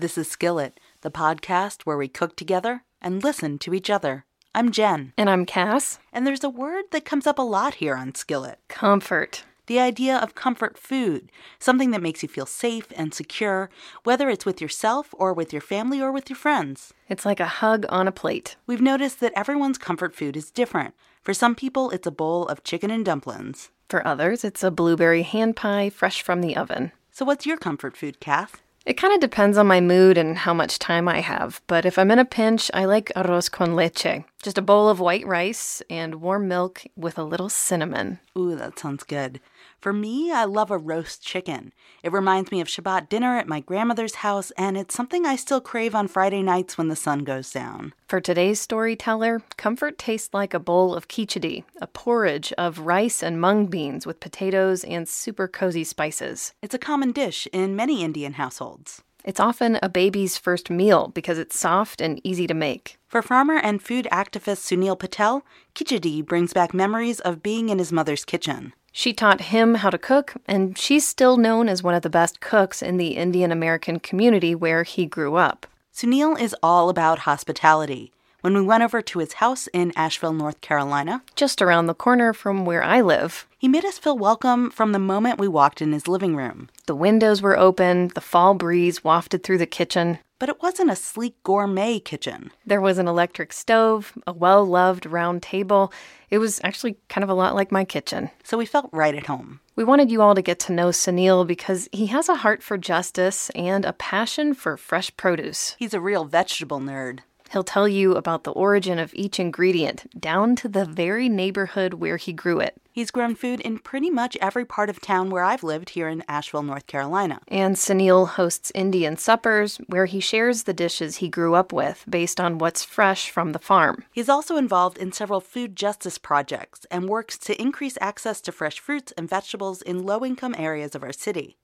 This is Skillet, the podcast where we cook together and listen to each other. I'm Jen, And I'm Cass. and there's a word that comes up a lot here on Skillet Comfort. the idea of comfort food, something that makes you feel safe and secure, whether it's with yourself or with your family or with your friends. It's like a hug on a plate. We've noticed that everyone's comfort food is different. For some people, it's a bowl of chicken and dumplings. For others, it's a blueberry hand pie fresh from the oven. So, what's your comfort food, Cass? It kind of depends on my mood and how much time I have, but if I'm in a pinch, I like arroz con leche. Just a bowl of white rice and warm milk with a little cinnamon. Ooh, that sounds good. For me, I love a roast chicken. It reminds me of Shabbat dinner at my grandmother's house, and it's something I still crave on Friday nights when the sun goes down. For today's storyteller, comfort tastes like a bowl of khichdi, a porridge of rice and mung beans with potatoes and super cozy spices. It's a common dish in many Indian households. It's often a baby's first meal because it's soft and easy to make. For farmer and food activist Sunil Patel, khichdi brings back memories of being in his mother's kitchen. She taught him how to cook, and she's still known as one of the best cooks in the Indian American community where he grew up. Sunil is all about hospitality. When we went over to his house in Asheville, North Carolina, Just around the corner from where I live. he made us feel welcome from the moment we walked in his living room. The windows were open, the fall breeze wafted through the kitchen. But it wasn't a sleek gourmet kitchen. There was an electric stove, a well loved round table. It was actually kind of a lot like my kitchen. So we felt right at home. We wanted you all to get to know Sunil because he has a heart for justice and a passion for fresh produce. He's a real vegetable nerd. He'll tell you about the origin of each ingredient, down to the very neighborhood where he grew it. He's grown food in pretty much every part of town where I've lived here in Asheville, North Carolina. And Sunil hosts Indian suppers where he shares the dishes he grew up with based on what's fresh from the farm. He's also involved in several food justice projects and works to increase access to fresh fruits and vegetables in low income areas of our city.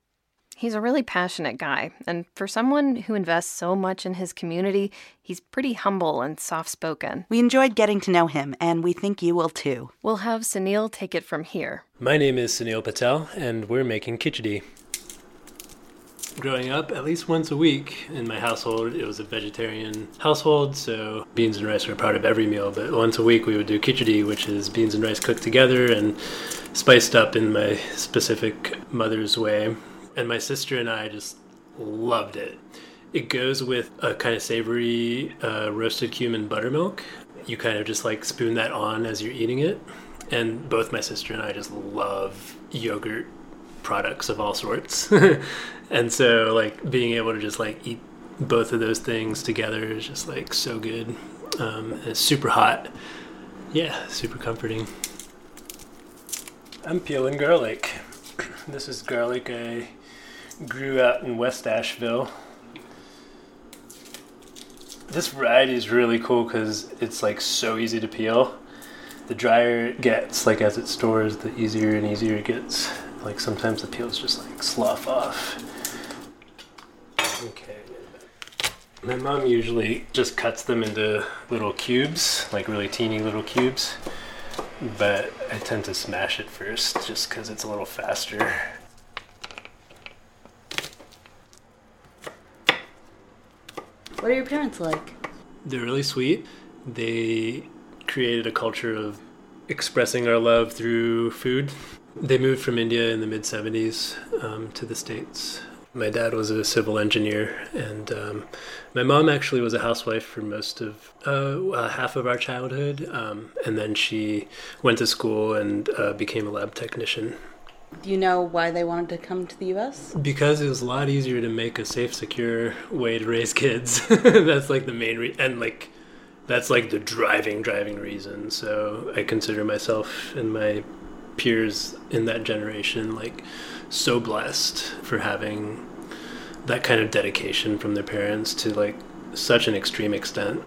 He's a really passionate guy, and for someone who invests so much in his community, he's pretty humble and soft spoken. We enjoyed getting to know him, and we think you will too. We'll have Sunil take it from here. My name is Sunil Patel, and we're making khichdi. Growing up, at least once a week in my household, it was a vegetarian household, so beans and rice were part of every meal. But once a week, we would do khichdi, which is beans and rice cooked together and spiced up in my specific mother's way. And my sister and I just loved it. It goes with a kind of savory uh, roasted cumin buttermilk. You kind of just like spoon that on as you're eating it. And both my sister and I just love yogurt products of all sorts. and so like being able to just like eat both of those things together is just like so good. Um, it's super hot. Yeah, super comforting. I'm peeling garlic. This is garlic I grew out in West Asheville. This variety is really cool because it's like so easy to peel. The drier it gets, like as it stores, the easier and easier it gets. Like sometimes the peels just like slough off. Okay. My mom usually just cuts them into little cubes, like really teeny little cubes. But I tend to smash it first just because it's a little faster. What are your parents like? They're really sweet. They created a culture of expressing our love through food. They moved from India in the mid 70s um, to the States. My dad was a civil engineer, and um, my mom actually was a housewife for most of uh, uh, half of our childhood. Um, and then she went to school and uh, became a lab technician. Do you know why they wanted to come to the US? Because it was a lot easier to make a safe, secure way to raise kids. that's like the main and like that's like the driving, driving reason. So I consider myself and my peers in that generation like so blessed for having that kind of dedication from their parents to like such an extreme extent.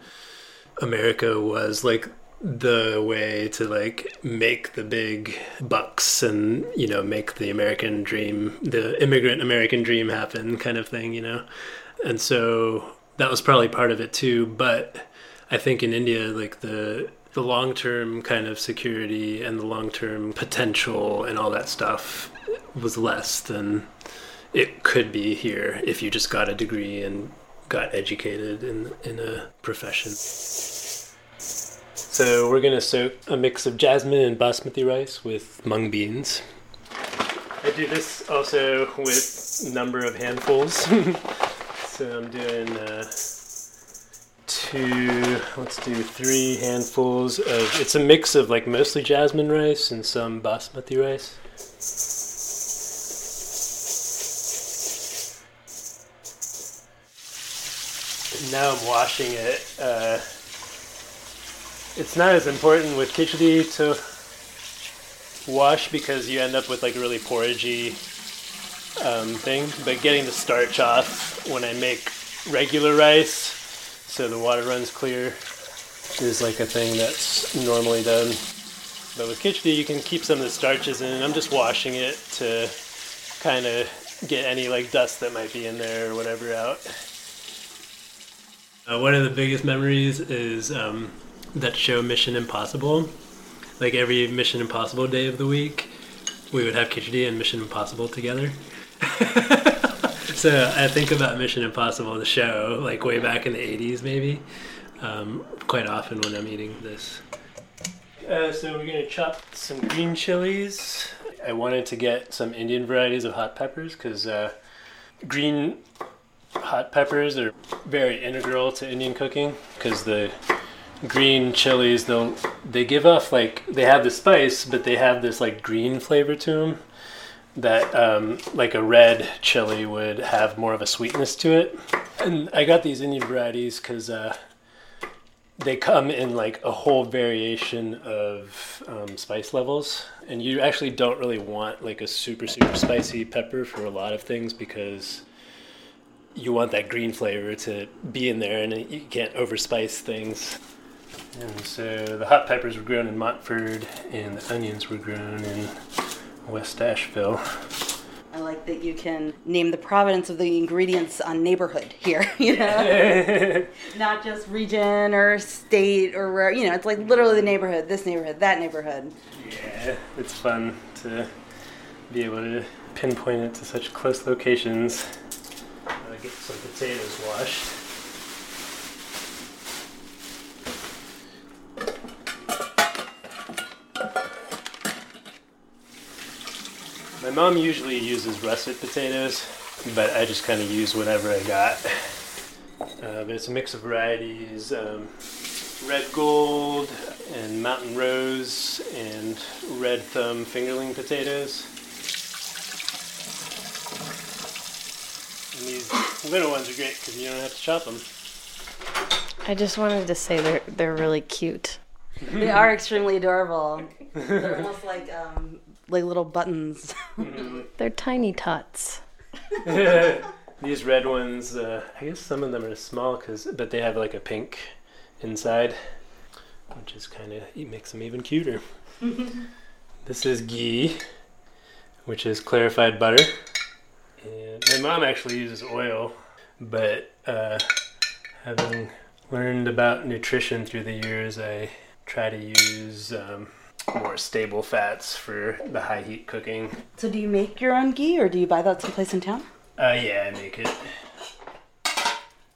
America was like the way to like make the big bucks and you know make the american dream the immigrant american dream happen kind of thing you know and so that was probably part of it too but i think in india like the the long-term kind of security and the long-term potential and all that stuff was less than it could be here if you just got a degree and got educated in in a profession. So we're gonna soak a mix of jasmine and basmati rice with mung beans. I do this also with a number of handfuls. so I'm doing uh, two, let's do three handfuls of. It's a mix of like mostly jasmine rice and some basmati rice. Now I'm washing it. Uh, it's not as important with khichdi to wash because you end up with like a really porridgey um, thing. But getting the starch off when I make regular rice, so the water runs clear, is like a thing that's normally done. But with khichdi, you can keep some of the starches in. I'm just washing it to kind of get any like dust that might be in there or whatever out. Uh, one of the biggest memories is um, that show Mission Impossible. Like every Mission Impossible day of the week, we would have khichdi and Mission Impossible together. so I think about Mission Impossible, the show, like way back in the 80s, maybe, um, quite often when I'm eating this. Uh, so we're gonna chop some green chilies. I wanted to get some Indian varieties of hot peppers because uh, green hot peppers are very integral to Indian cooking because the green chilies they'll they give off like they have the spice but they have this like green flavor to them that um, like a red chili would have more of a sweetness to it. And i got these indian varieties because uh, they come in like a whole variation of um, spice levels. And you actually don't really want like a super super spicy pepper for a lot of things because you want that green flavor to be in there and you can't overspice things and so the hot peppers were grown in Montford, and the onions were grown in West Asheville. I like that you can name the provenance of the ingredients on neighborhood here, you know? Not just region or state or where, you know, it's like literally the neighborhood, this neighborhood, that neighborhood. Yeah, it's fun to be able to pinpoint it to such close locations. i get some potatoes washed. My mom usually uses russet potatoes, but I just kind of use whatever I got. Uh, but it's a mix of varieties um, red gold and mountain rose and red thumb fingerling potatoes. And these little ones are great because you don't have to chop them. I just wanted to say they're they're really cute. They are extremely adorable. They're almost like um, like little buttons. They're tiny tots. These red ones, uh, I guess some of them are small, cause, but they have like a pink inside, which is kind of makes them even cuter. this is ghee, which is clarified butter. And my mom actually uses oil, but uh, having learned about nutrition through the years, I try to use um, more stable fats for the high heat cooking. So, do you make your own ghee, or do you buy that someplace in town? Uh, yeah, I make it.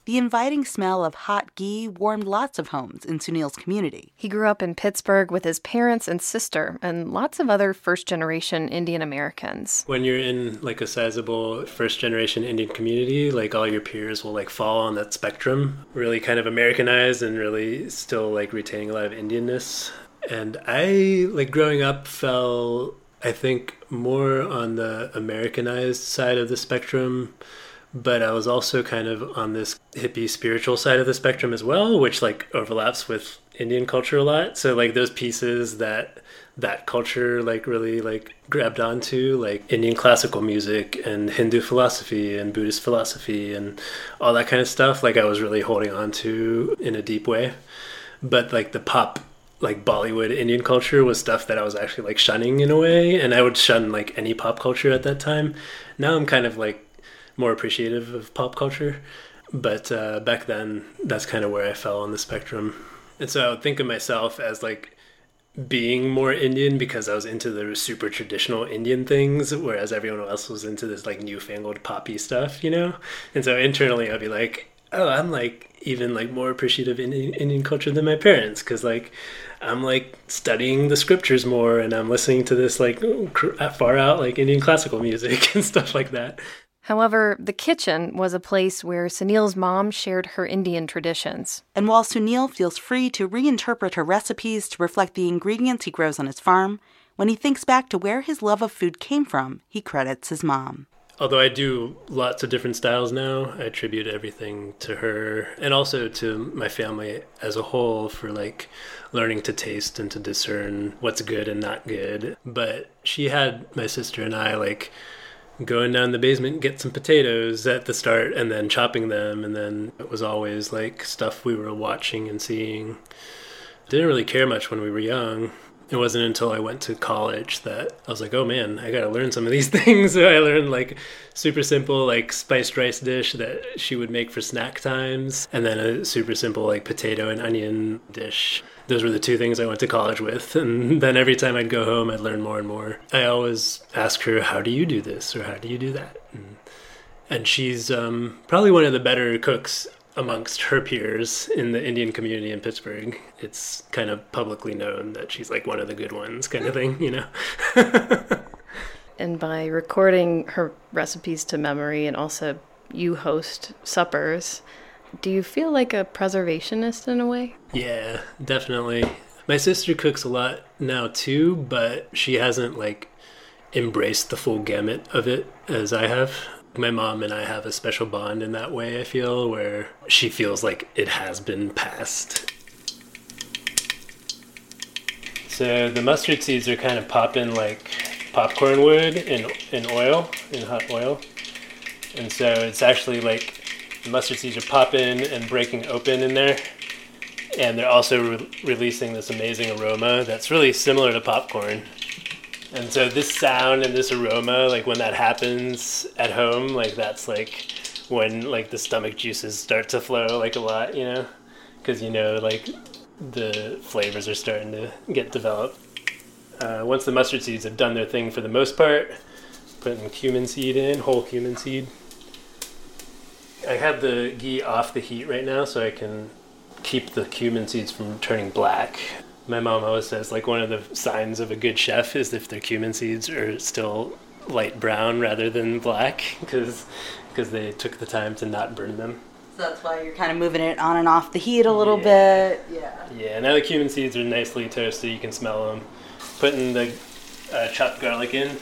The inviting smell of hot ghee warmed lots of homes in Sunil's community. He grew up in Pittsburgh with his parents and sister and lots of other first generation Indian Americans. When you're in like a sizable first generation Indian community, like all your peers will like fall on that spectrum, really kind of Americanized and really still like retaining a lot of Indianness. And I, like growing up, fell, I think, more on the Americanized side of the spectrum. But I was also kind of on this hippie spiritual side of the spectrum as well, which like overlaps with Indian culture a lot. So like those pieces that that culture like really like grabbed onto like Indian classical music and Hindu philosophy and Buddhist philosophy and all that kind of stuff like I was really holding on to in a deep way but like the pop like Bollywood Indian culture was stuff that I was actually like shunning in a way, and I would shun like any pop culture at that time. Now I'm kind of like more appreciative of pop culture, but uh, back then that's kind of where I fell on the spectrum. And so I would think of myself as like being more Indian because I was into the super traditional Indian things, whereas everyone else was into this like newfangled poppy stuff, you know. And so internally I'd be like, oh, I'm like even like more appreciative in Indian culture than my parents because like I'm like studying the scriptures more and I'm listening to this like uh, far out like Indian classical music and stuff like that. However, the kitchen was a place where Sunil's mom shared her Indian traditions. And while Sunil feels free to reinterpret her recipes to reflect the ingredients he grows on his farm, when he thinks back to where his love of food came from, he credits his mom. Although I do lots of different styles now, I attribute everything to her and also to my family as a whole for like learning to taste and to discern what's good and not good. But she had my sister and I like going down the basement get some potatoes at the start and then chopping them. And then it was always like stuff we were watching and seeing. Didn't really care much when we were young it wasn't until I went to college that I was like, oh man, I gotta learn some of these things. so I learned like super simple like spiced rice dish that she would make for snack times, and then a super simple like potato and onion dish those were the two things I went to college with. And then every time I'd go home, I'd learn more and more. I always ask her, How do you do this? or How do you do that? And, and she's um, probably one of the better cooks amongst her peers in the Indian community in Pittsburgh. It's kind of publicly known that she's like one of the good ones, kind of thing, you know? and by recording her recipes to memory and also you host suppers, do you feel like a preservationist in a way? Yeah, definitely. My sister cooks a lot now too, but she hasn't like embraced the full gamut of it as I have. My mom and I have a special bond in that way, I feel, where she feels like it has been passed. So the mustard seeds are kind of popping like popcorn wood in in oil, in hot oil. And so it's actually like the mustard seeds are popping and breaking open in there. And they're also re- releasing this amazing aroma that's really similar to popcorn. And so this sound and this aroma, like when that happens at home, like that's like when like the stomach juices start to flow like a lot, you know, because you know like the flavors are starting to get developed. Uh, once the mustard seeds have done their thing for the most part, putting cumin seed in, whole cumin seed. I have the ghee off the heat right now so I can keep the cumin seeds from turning black. My mom always says like one of the signs of a good chef is if their cumin seeds are still light brown rather than black because because they took the time to not burn them. So that's why you're kind of moving it on and off the heat a little yeah. bit. Yeah. Yeah. Now the cumin seeds are nicely toasted. You can smell them. Putting the uh, chopped garlic in, and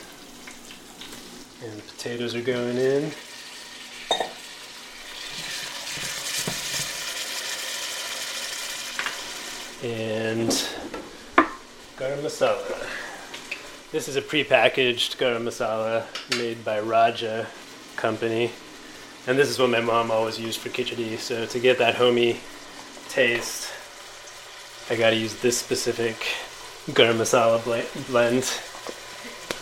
the potatoes are going in. And garam masala. This is a pre-packaged garam masala made by Raja Company, and this is what my mom always used for khichdi. So to get that homey taste, I got to use this specific garam masala blend.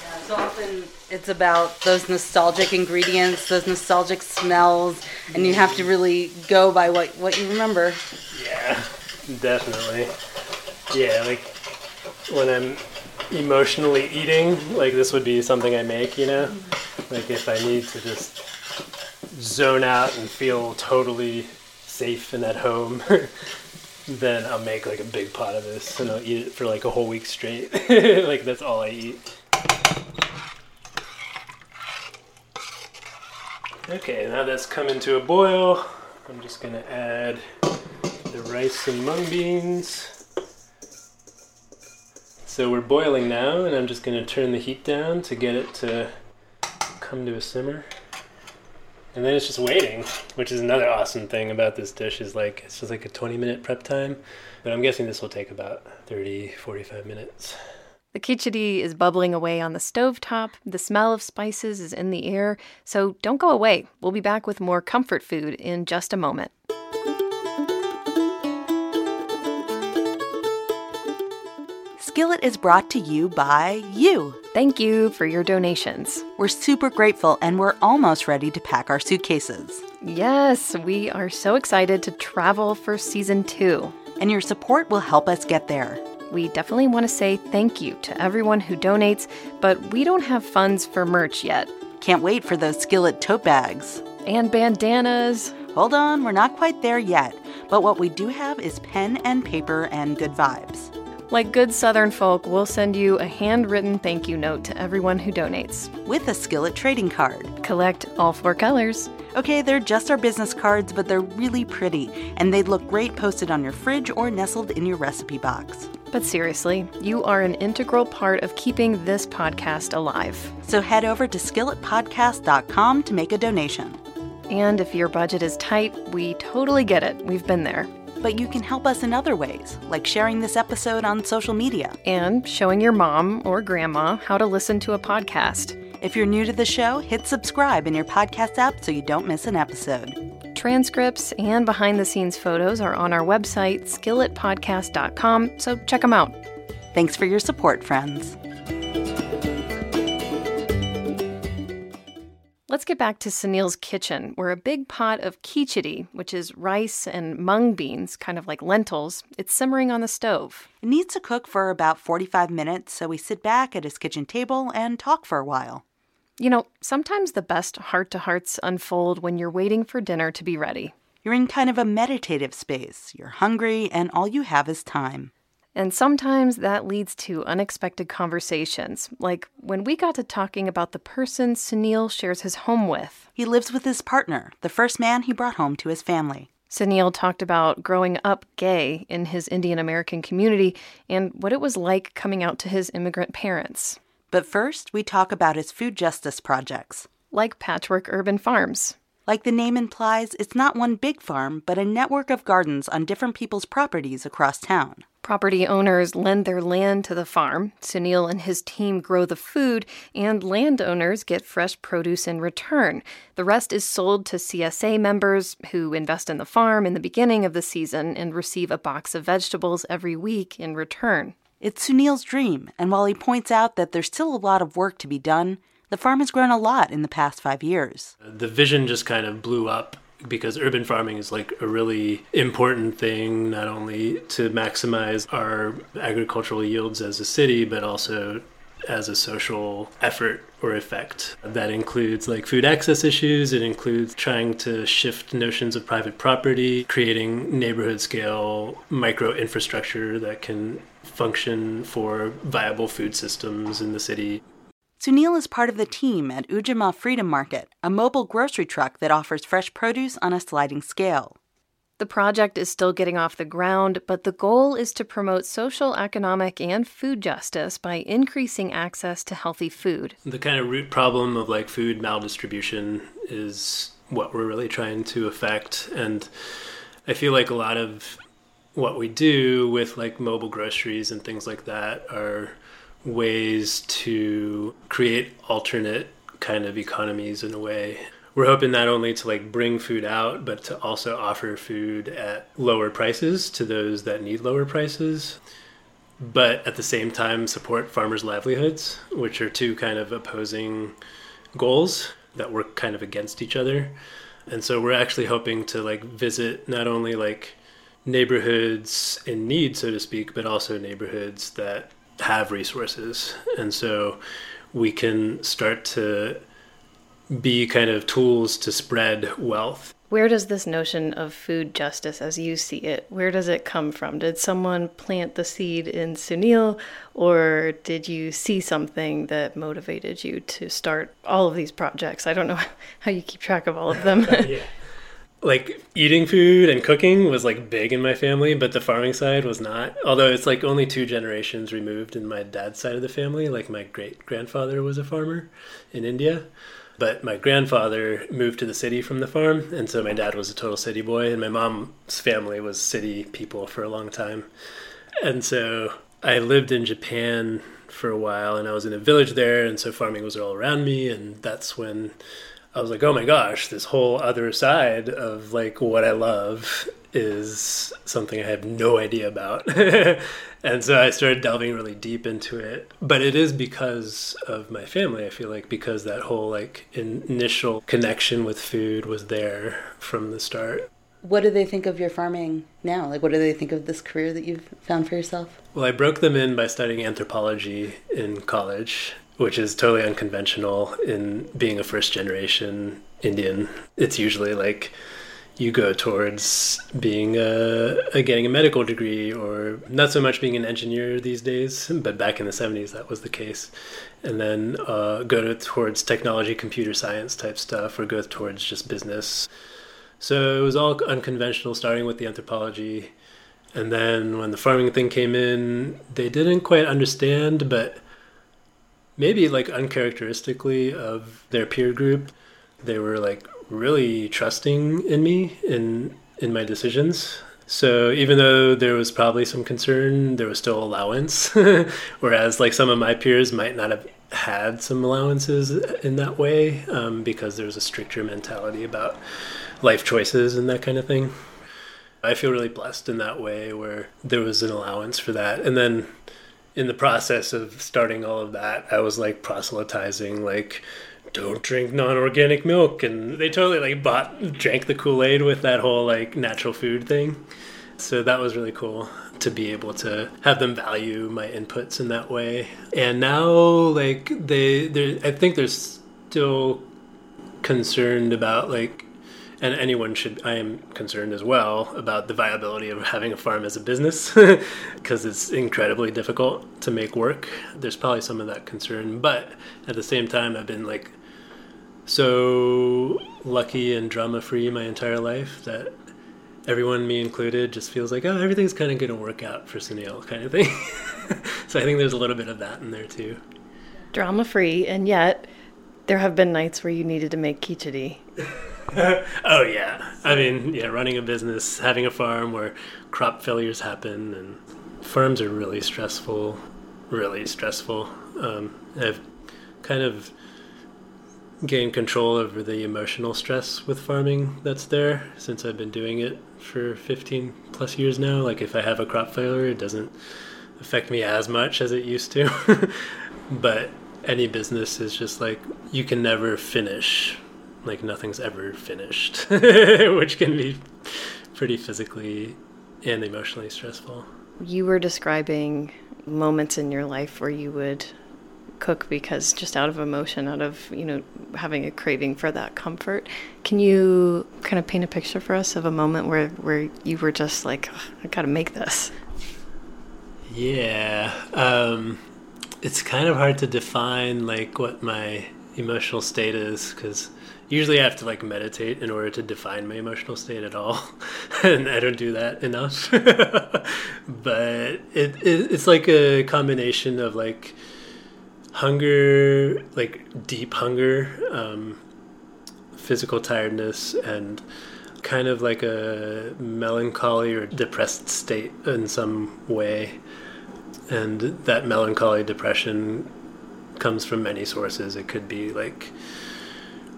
Yeah, so often it's about those nostalgic ingredients, those nostalgic smells, and you have to really go by what what you remember. Definitely. Yeah, like when I'm emotionally eating, like this would be something I make, you know? Like if I need to just zone out and feel totally safe and at home, then I'll make like a big pot of this and I'll eat it for like a whole week straight. like that's all I eat. Okay, now that's coming to a boil. I'm just gonna add the rice and mung beans. So we're boiling now, and I'm just going to turn the heat down to get it to come to a simmer. And then it's just waiting, which is another awesome thing about this dish is like it's just like a 20 minute prep time, but I'm guessing this will take about 30 45 minutes. The khichdi is bubbling away on the stove top. The smell of spices is in the air, so don't go away. We'll be back with more comfort food in just a moment. Skillet is brought to you by you. Thank you for your donations. We're super grateful and we're almost ready to pack our suitcases. Yes, we are so excited to travel for season two. And your support will help us get there. We definitely want to say thank you to everyone who donates, but we don't have funds for merch yet. Can't wait for those skillet tote bags. And bandanas. Hold on, we're not quite there yet, but what we do have is pen and paper and good vibes. Like good Southern folk, we'll send you a handwritten thank you note to everyone who donates. With a Skillet trading card. Collect all four colors. Okay, they're just our business cards, but they're really pretty, and they'd look great posted on your fridge or nestled in your recipe box. But seriously, you are an integral part of keeping this podcast alive. So head over to skilletpodcast.com to make a donation. And if your budget is tight, we totally get it. We've been there. But you can help us in other ways, like sharing this episode on social media and showing your mom or grandma how to listen to a podcast. If you're new to the show, hit subscribe in your podcast app so you don't miss an episode. Transcripts and behind the scenes photos are on our website, skilletpodcast.com, so check them out. Thanks for your support, friends. Let's get back to Sunil's kitchen, where a big pot of khichdi, which is rice and mung beans, kind of like lentils, it's simmering on the stove. It needs to cook for about 45 minutes, so we sit back at his kitchen table and talk for a while. You know, sometimes the best heart to hearts unfold when you're waiting for dinner to be ready. You're in kind of a meditative space. You're hungry, and all you have is time. And sometimes that leads to unexpected conversations, like when we got to talking about the person Sunil shares his home with. He lives with his partner, the first man he brought home to his family. Sunil talked about growing up gay in his Indian American community and what it was like coming out to his immigrant parents. But first, we talk about his food justice projects. Like Patchwork Urban Farms. Like the name implies, it's not one big farm, but a network of gardens on different people's properties across town. Property owners lend their land to the farm. Sunil and his team grow the food, and landowners get fresh produce in return. The rest is sold to CSA members who invest in the farm in the beginning of the season and receive a box of vegetables every week in return. It's Sunil's dream, and while he points out that there's still a lot of work to be done, the farm has grown a lot in the past five years. The vision just kind of blew up because urban farming is like a really important thing, not only to maximize our agricultural yields as a city, but also as a social effort or effect. That includes like food access issues, it includes trying to shift notions of private property, creating neighborhood scale micro infrastructure that can function for viable food systems in the city. Sunil is part of the team at Ujamaa Freedom Market, a mobile grocery truck that offers fresh produce on a sliding scale. The project is still getting off the ground, but the goal is to promote social, economic, and food justice by increasing access to healthy food. The kind of root problem of like food maldistribution is what we're really trying to affect. And I feel like a lot of what we do with like mobile groceries and things like that are ways to create alternate kind of economies in a way. We're hoping not only to like bring food out, but to also offer food at lower prices to those that need lower prices. But at the same time, support farmers' livelihoods, which are two kind of opposing goals that work kind of against each other. And so we're actually hoping to like visit not only like neighborhoods in need, so to speak, but also neighborhoods that have resources. And so we can start to be kind of tools to spread wealth. Where does this notion of food justice as you see it, where does it come from? Did someone plant the seed in Sunil or did you see something that motivated you to start all of these projects? I don't know how you keep track of all of them. yeah like eating food and cooking was like big in my family, but the farming side was not. Although it's like only two generations removed in my dad's side of the family. Like my great grandfather was a farmer in India, but my grandfather moved to the city from the farm, and so my dad was a total city boy, and my mom's family was city people for a long time. And so I lived in Japan for a while, and I was in a village there, and so farming was all around me, and that's when I was like, oh my gosh, this whole other side of like what I love is something I have no idea about. and so I started delving really deep into it. But it is because of my family, I feel like, because that whole like initial connection with food was there from the start. What do they think of your farming now? Like, what do they think of this career that you've found for yourself? Well, I broke them in by studying anthropology in college which is totally unconventional in being a first generation Indian. It's usually like you go towards being a, a, getting a medical degree or not so much being an engineer these days but back in the 70s that was the case. And then uh, go to, towards technology computer science type stuff or go towards just business. So it was all unconventional starting with the anthropology. And then when the farming thing came in they didn't quite understand but maybe like uncharacteristically of their peer group they were like really trusting in me in in my decisions. So even though there was probably some concern, there was still allowance. Whereas like some of my peers might not have had some allowances in that way um, because there's a stricter mentality about life choices and that kind of thing. I feel really blessed in that way where there was an allowance for that. And then in the process of starting all of that, I was like proselytizing like don't drink non-organic milk. And they totally like bought drank the kool-aid with that whole like natural food thing. So that was really cool to be able to have them value my inputs in that way. And now like they they i think they're still concerned about like and anyone should i am concerned as well about the viability of having a farm as a business because it's incredibly difficult to make work there's probably some of that concern but at the same time i've been like so lucky and drama free my entire life that everyone, me included, just feels like, oh, everything's kind of going to work out for Sunil, kind of thing. so I think there's a little bit of that in there too. Drama free, and yet there have been nights where you needed to make khichdi. oh yeah, I mean, yeah, running a business, having a farm where crop failures happen, and farms are really stressful, really stressful. Um, I've kind of gained control over the emotional stress with farming that's there since I've been doing it for 15 plus years now. Like if I have a crop failure, it doesn't affect me as much as it used to. but any business is just like you can never finish. Like nothing's ever finished, which can be pretty physically and emotionally stressful. You were describing moments in your life where you would cook because just out of emotion, out of, you know, having a craving for that comfort. Can you kind of paint a picture for us of a moment where, where you were just like, I got to make this? Yeah. Um, it's kind of hard to define like what my emotional state is because usually I have to like meditate in order to define my emotional state at all, and I don't do that enough. but it, it, it's like a combination of like hunger, like deep hunger, um, physical tiredness, and kind of like a melancholy or depressed state in some way. And that melancholy depression comes from many sources. It could be like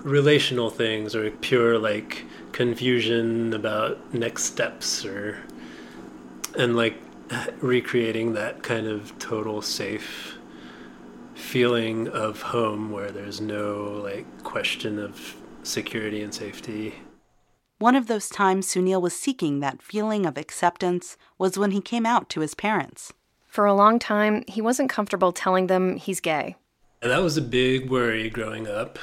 relational things or pure like confusion about next steps or and like recreating that kind of total safe feeling of home where there's no like question of security and safety. One of those times Sunil was seeking that feeling of acceptance was when he came out to his parents. For a long time, he wasn't comfortable telling them he's gay. And that was a big worry growing up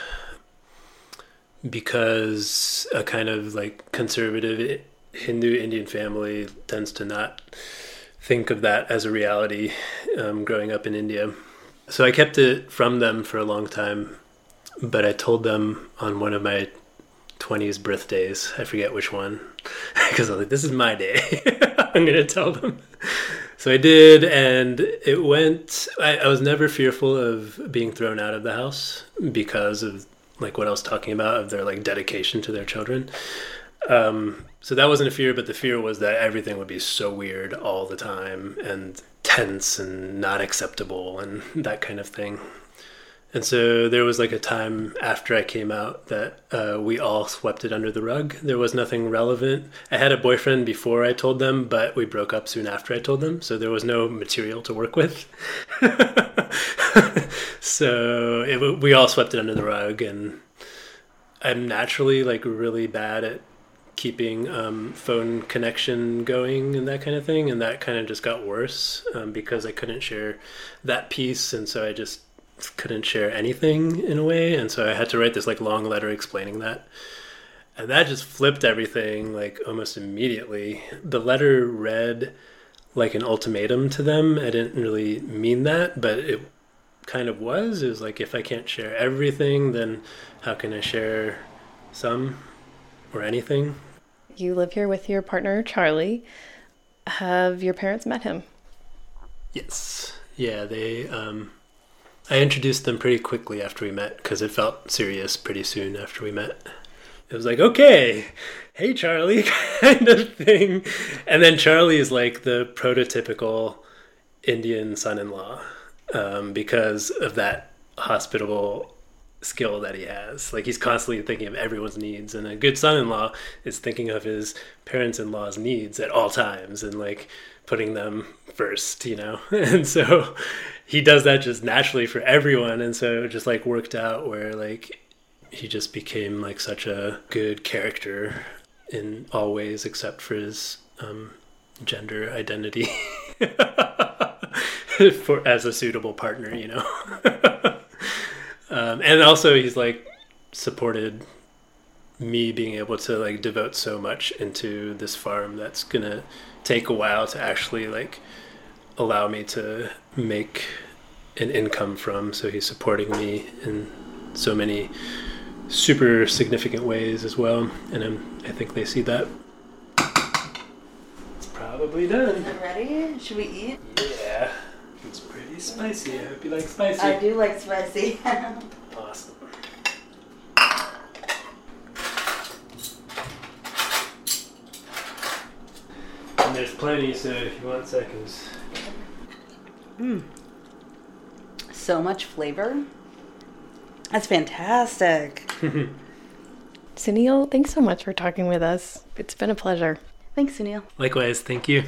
because a kind of like conservative Hindu Indian family tends to not think of that as a reality um, growing up in India. So I kept it from them for a long time, but I told them on one of my 20s birthdays. I forget which one, because I was like, this is my day. I'm going to tell them. So I did, and it went. I, I, was never fearful of being thrown out of the house because of like what I was talking about of their like dedication to their children. Um, so that wasn't a fear, but the fear was that everything would be so weird all the time, and tense and not acceptable and that kind of thing. And so there was like a time after I came out that uh, we all swept it under the rug. There was nothing relevant. I had a boyfriend before I told them, but we broke up soon after I told them. So there was no material to work with. so it, we all swept it under the rug. And I'm naturally like really bad at keeping um, phone connection going and that kind of thing. And that kind of just got worse um, because I couldn't share that piece. And so I just couldn't share anything in a way. And so I had to write this like long letter explaining that. And that just flipped everything like almost immediately. The letter read like an ultimatum to them. I didn't really mean that, but it kind of was. It was like if I can't share everything, then how can I share some or anything? You live here with your partner, Charlie. Have your parents met him? Yes. Yeah, they. Um, I introduced them pretty quickly after we met because it felt serious pretty soon after we met. It was like, okay, hey Charlie, kind of thing. And then Charlie is like the prototypical Indian son in law um, because of that hospitable skill that he has. Like he's constantly thinking of everyone's needs, and a good son-in-law is thinking of his parents-in-law's needs at all times, and like putting them first, you know. And so he does that just naturally for everyone, and so it just like worked out where like he just became like such a good character in all ways except for his um, gender identity for as a suitable partner, you know. um, and also he's like supported me being able to like devote so much into this farm that's gonna take a while to actually like allow me to make an income from. So he's supporting me in so many super significant ways as well. And I'm, i think they see that. It's probably done. Ready. Should we eat? Yeah it's pretty spicy i hope you like spicy i do like spicy awesome And there's plenty, so if you want seconds. Mmm. So much flavor. That's fantastic. Sunil, thanks so much for talking with us. It's been a pleasure. Thanks, Sunil. Likewise, thank you.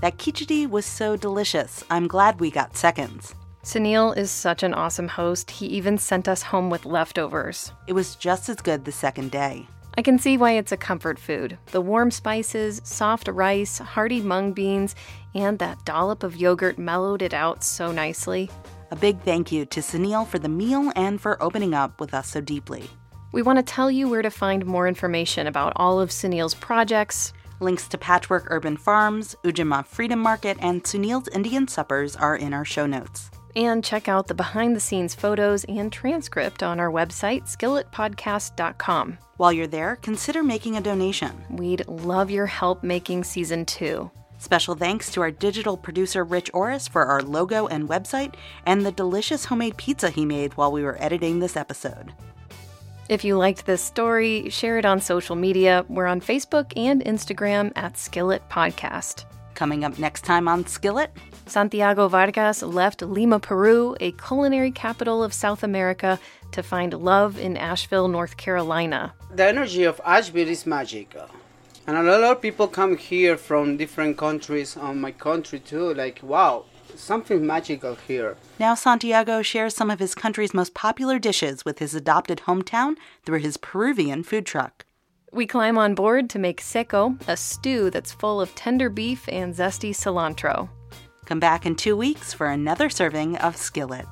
That khichdi was so delicious. I'm glad we got seconds. Sunil is such an awesome host. He even sent us home with leftovers. It was just as good the second day. I can see why it's a comfort food. The warm spices, soft rice, hearty mung beans, and that dollop of yogurt mellowed it out so nicely. A big thank you to Sunil for the meal and for opening up with us so deeply. We want to tell you where to find more information about all of Sunil's projects. Links to Patchwork Urban Farms, Ujamaa Freedom Market, and Sunil's Indian Suppers are in our show notes. And check out the behind the scenes photos and transcript on our website, skilletpodcast.com. While you're there, consider making a donation. We'd love your help making season two. Special thanks to our digital producer Rich Orris for our logo and website, and the delicious homemade pizza he made while we were editing this episode. If you liked this story, share it on social media. We're on Facebook and Instagram at Skillet Podcast. Coming up next time on Skillet, Santiago Vargas left Lima, Peru, a culinary capital of South America, to find love in Asheville, North Carolina. The energy of Asheville is magical. And a lot of people come here from different countries, on my country too. Like, wow, something magical here. Now, Santiago shares some of his country's most popular dishes with his adopted hometown through his Peruvian food truck. We climb on board to make seco, a stew that's full of tender beef and zesty cilantro. Come back in two weeks for another serving of Skillet.